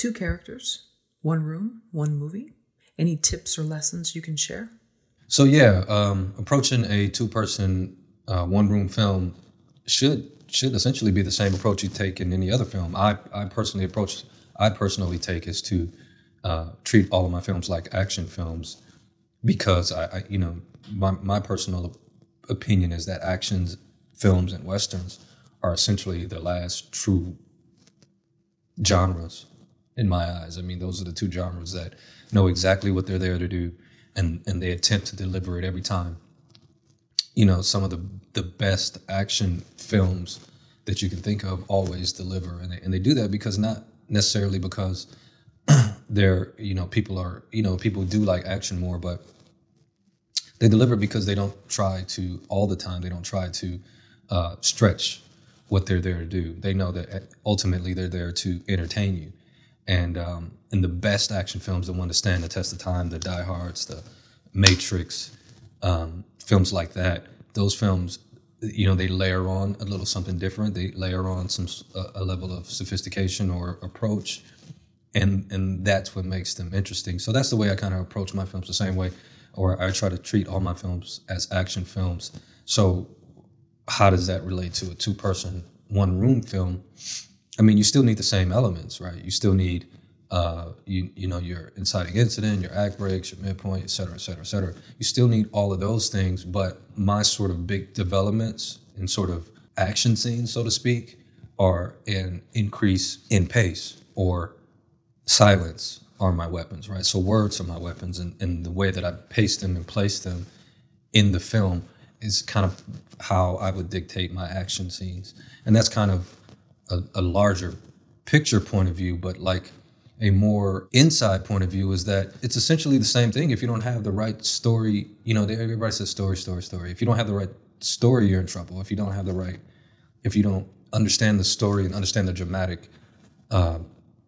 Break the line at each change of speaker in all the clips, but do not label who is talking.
Two characters, one room, one movie. Any tips or lessons you can share?
So yeah, um, approaching a two-person, uh, one-room film should should essentially be the same approach you take in any other film. I I personally approach I personally take is to uh, treat all of my films like action films because I, I you know my my personal opinion is that actions films and westerns are essentially the last true genres in my eyes. I mean, those are the two genres that know exactly what they're there to do, and and they attempt to deliver it every time. You know, some of the the best action films that you can think of always deliver, and they, and they do that because not necessarily because they're you know people are you know people do like action more, but they deliver because they don't try to all the time. They don't try to uh, stretch what they're there to do. They know that ultimately they're there to entertain you. And um, in the best action films, the one to stand the test of time, the Die Hards, the Matrix, um, films like that, those films, you know, they layer on a little something different. They layer on some a, a level of sophistication or approach, and and that's what makes them interesting. So that's the way I kind of approach my films, the same way, or I try to treat all my films as action films. So how does that relate to a two person, one room film? I mean, you still need the same elements, right? You still need, uh, you you know, your inciting incident, your act breaks, your midpoint, et cetera, et cetera, et cetera. You still need all of those things, but my sort of big developments and sort of action scenes, so to speak, are an increase in pace or silence are my weapons, right? So words are my weapons, and, and the way that I pace them and place them in the film is kind of how I would dictate my action scenes. And that's kind of a, a, larger picture point of view, but like a more inside point of view is that it's essentially the same thing. If you don't have the right story, you know, everybody says story, story, story. If you don't have the right story, you're in trouble. If you don't have the right, if you don't understand the story and understand the dramatic uh,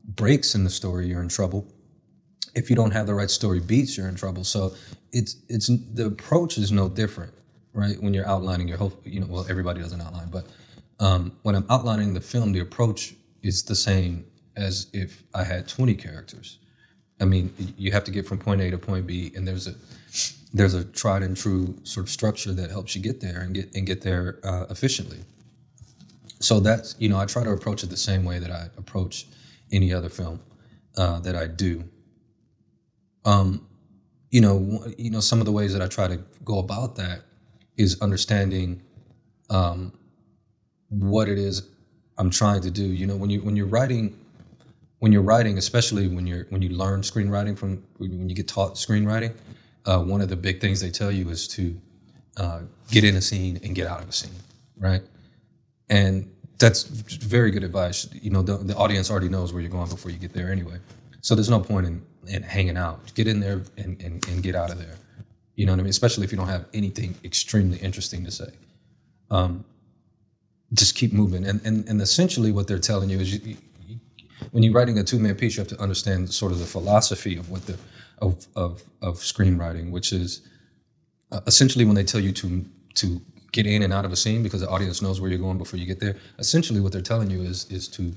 breaks in the story, you're in trouble. If you don't have the right story beats, you're in trouble. So it's it's the approach is no different right? When you're outlining your whole, you know, well, everybody doesn't outline, but um, when I'm outlining the film, the approach is the same as if I had 20 characters. I mean, you have to get from point A to point B, and there's a there's a tried and true sort of structure that helps you get there and get and get there uh, efficiently. So that's you know I try to approach it the same way that I approach any other film uh, that I do. Um, you know, you know some of the ways that I try to go about that is understanding um, what it is I'm trying to do. You know, when you when you're writing, when you're writing, especially when you're when you learn screenwriting from when you get taught screenwriting, uh, one of the big things they tell you is to uh, get in a scene and get out of a scene, right? And that's very good advice. You know, the, the audience already knows where you're going before you get there anyway. So there's no point in, in hanging out. Get in there and, and, and get out of there. You know what I mean? Especially if you don't have anything extremely interesting to say. Um, just keep moving. And, and, and essentially, what they're telling you is you, you, when you're writing a two man piece, you have to understand sort of the philosophy of what the of, of, of screenwriting, which is uh, essentially when they tell you to to get in and out of a scene because the audience knows where you're going before you get there. Essentially, what they're telling you is is to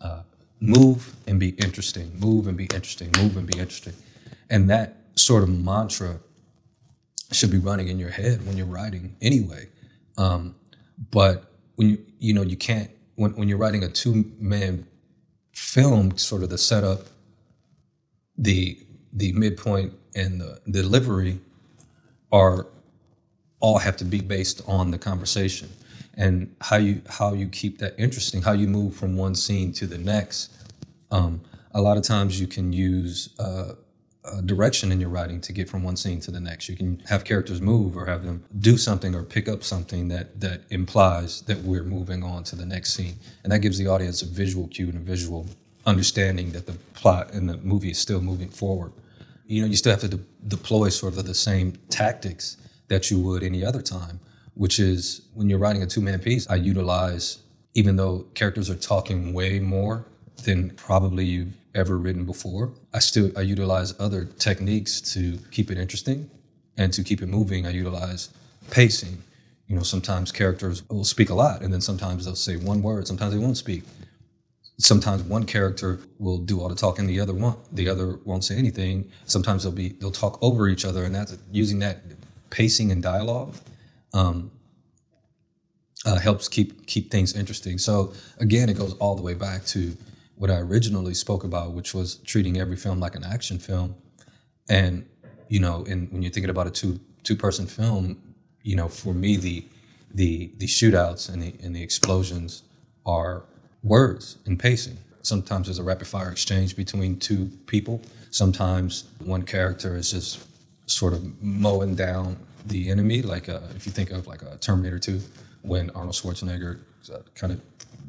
uh, move and be interesting, move and be interesting, move and be interesting, and that sort of mantra should be running in your head when you're writing anyway. Um, but when you you know you can't when when you're writing a two man film, sort of the setup, the the midpoint and the delivery are all have to be based on the conversation and how you how you keep that interesting, how you move from one scene to the next. Um, a lot of times you can use uh, direction in your writing to get from one scene to the next. You can have characters move or have them do something or pick up something that that implies that we're moving on to the next scene, and that gives the audience a visual cue and a visual understanding that the plot in the movie is still moving forward. You know, you still have to de- deploy sort of the same tactics that you would any other time, which is when you're writing a two-man piece, I utilize even though characters are talking way more than probably you've ever written before. I still I utilize other techniques to keep it interesting and to keep it moving. I utilize pacing. You know, sometimes characters will speak a lot and then sometimes they'll say one word, sometimes they won't speak. sometimes one character will do all the talking, the other won't. The other won't say anything. Sometimes they'll be they'll talk over each other, and that's using that pacing and dialogue um, uh, helps keep keep things interesting. So again, it goes all the way back to what I originally spoke about, which was treating every film like an action film. And you know, and when you're thinking about a two two person film, you know, for me the the the shootouts and the and the explosions are words and pacing. Sometimes there's a rapid fire exchange between two people. Sometimes one character is just sort of mowing down the enemy, like if you think of like a Terminator 2, when Arnold Schwarzenegger uh, kind of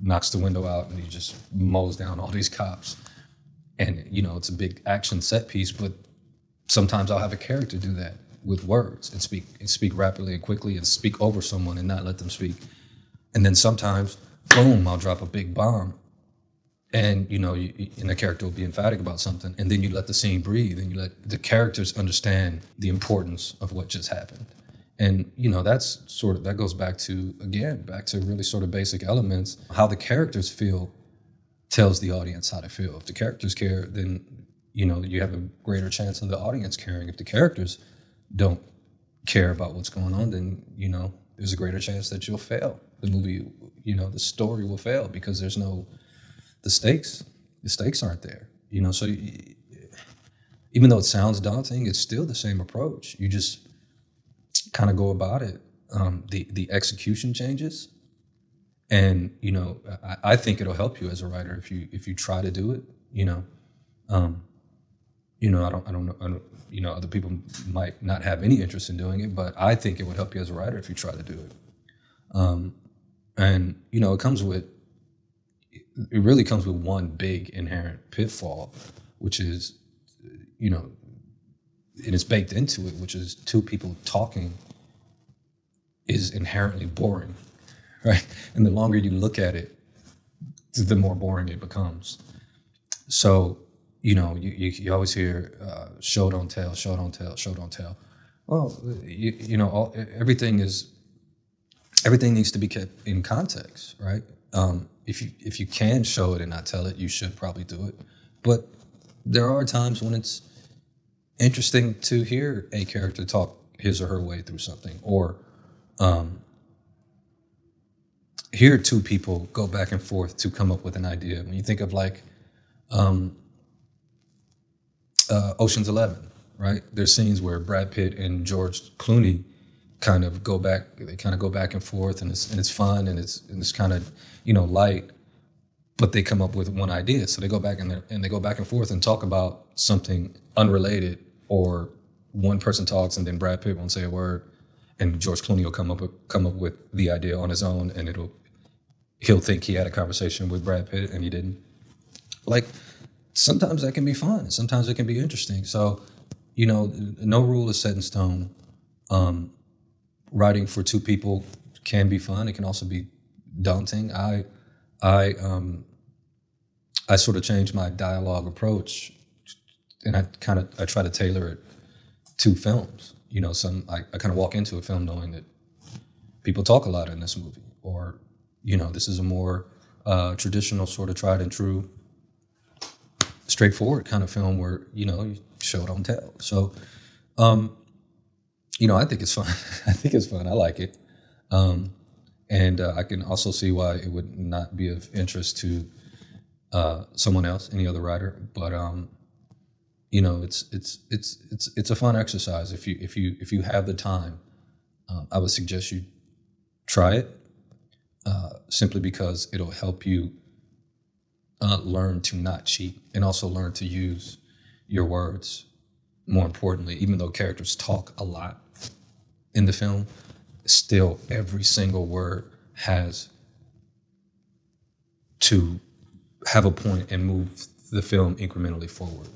knocks the window out and he just mows down all these cops. And you know, it's a big action set piece, but sometimes I'll have a character do that with words and speak and speak rapidly and quickly and speak over someone and not let them speak. And then sometimes, boom, I'll drop a big bomb. And you know, you, and the character will be emphatic about something, and then you let the scene breathe, and you let the characters understand the importance of what just happened. And you know, that's sort of that goes back to again, back to really sort of basic elements. How the characters feel tells the audience how to feel. If the characters care, then you know you have a greater chance of the audience caring. If the characters don't care about what's going on, then you know there's a greater chance that you'll fail. The movie, you know, the story will fail because there's no the stakes. The stakes aren't there. You know, so even though it sounds daunting, it's still the same approach. You just kind of go about it. Um, the the execution changes, and you know, I, I, think it'll help you as a writer if you if you try to do it. You know, um, you know, I don't I don't know. I don't, you know, other people might not have any interest in doing it, but I think it would help you as a writer if you try to do it. Um, and you know, it comes with it really comes with one big inherent pitfall, which is, you know, and it's baked into it, which is two people talking is inherently boring, right? And the longer you look at it, the more boring it becomes. So, you know, you, you, you always hear uh, show don't tell, show don't tell, show don't tell. Well, you, you know, all, everything is everything needs to be kept in context, right? Um, if you if you can show it and not tell it, you should probably do it. But there are times when it's interesting to hear a character talk his or her way through something, or um, hear two people go back and forth to come up with an idea. When you think of like um, uh, Ocean's Eleven, right? There's scenes where Brad Pitt and George Clooney kind of go back they kind of go back and forth and it's and it's fun and it's and it's kind of you know light but they come up with one idea so they go back and and they go back and forth and talk about something unrelated or one person talks and then Brad Pitt won't say a word and George Clooney will come up with, come up with the idea on his own and it'll he'll think he had a conversation with Brad Pitt and he didn't like sometimes that can be fun sometimes it can be interesting so you know no rule is set in stone um, writing for two people can be fun. It can also be daunting. I, I, um, I sort of changed my dialogue approach, and I kind of I try to tailor it to films. You know, some I, I kind of walk into a film knowing that people talk a lot in this movie, or you know, this is a more uh, traditional sort of tried and true, straightforward kind of film where you know you show don't tell. So. Um, you know, I think it's fun. I think it's fun. I like it. Um, and uh, I can also see why it would not be of interest to uh, someone else, any other writer. But um, you know, it's it's it's it's it's a fun exercise. If you if you if you have the time, uh, I would suggest you try it. Uh, simply because it'll help you uh, learn to not cheat and also learn to use your words. More importantly, even though characters talk a lot, in the film, still every single word has to have a point and move the film incrementally forward.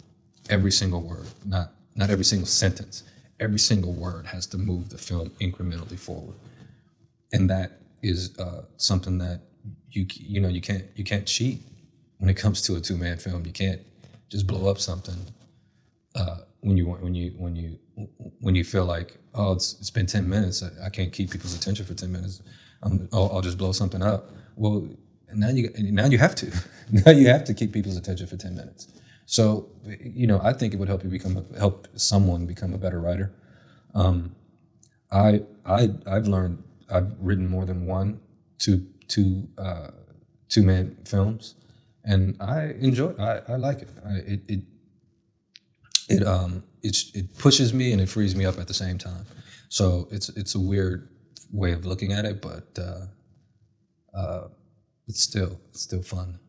Every single word, not not every single sentence. Every single word has to move the film incrementally forward, and that is uh, something that you you know you can't you can't cheat when it comes to a two man film. You can't just blow up something uh, when you when you when you when you feel like oh it's, it's been 10 minutes. I, I can't keep people's attention for 10 minutes. I'll, I'll, just blow something up. Well now you now you have to. Now you have to keep people's attention for 10 minutes so you know i think it would help you become a, help someone become a better writer. Um, i i i've learned i've written more than one two two uh, two man films and i enjoy i i like it. I, it it it um it's it pushes me and it frees me up at the same time. So it's it's a weird way of looking at it but uh uh it's still it's still fun